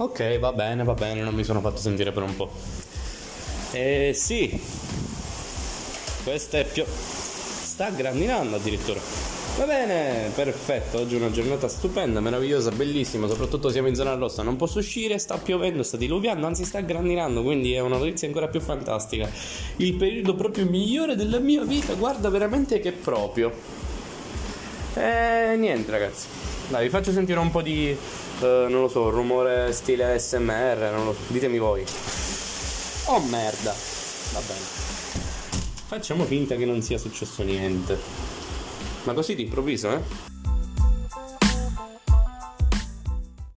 Ok, va bene, va bene, non mi sono fatto sentire per un po'. Eh sì, questa è più... sta grandinando addirittura. Va bene, perfetto, oggi è una giornata stupenda, meravigliosa, bellissima, soprattutto siamo in zona rossa, non posso uscire, sta piovendo, sta diluviando, anzi sta grandinando, quindi è una notizia ancora più fantastica. Il periodo proprio migliore della mia vita, guarda veramente che proprio. E niente ragazzi, dai vi faccio sentire un po' di, uh, non lo so, rumore stile SMR, non lo so, ditemi voi. Oh merda, va bene. Facciamo finta che non sia successo niente. Ma così di improvviso, eh?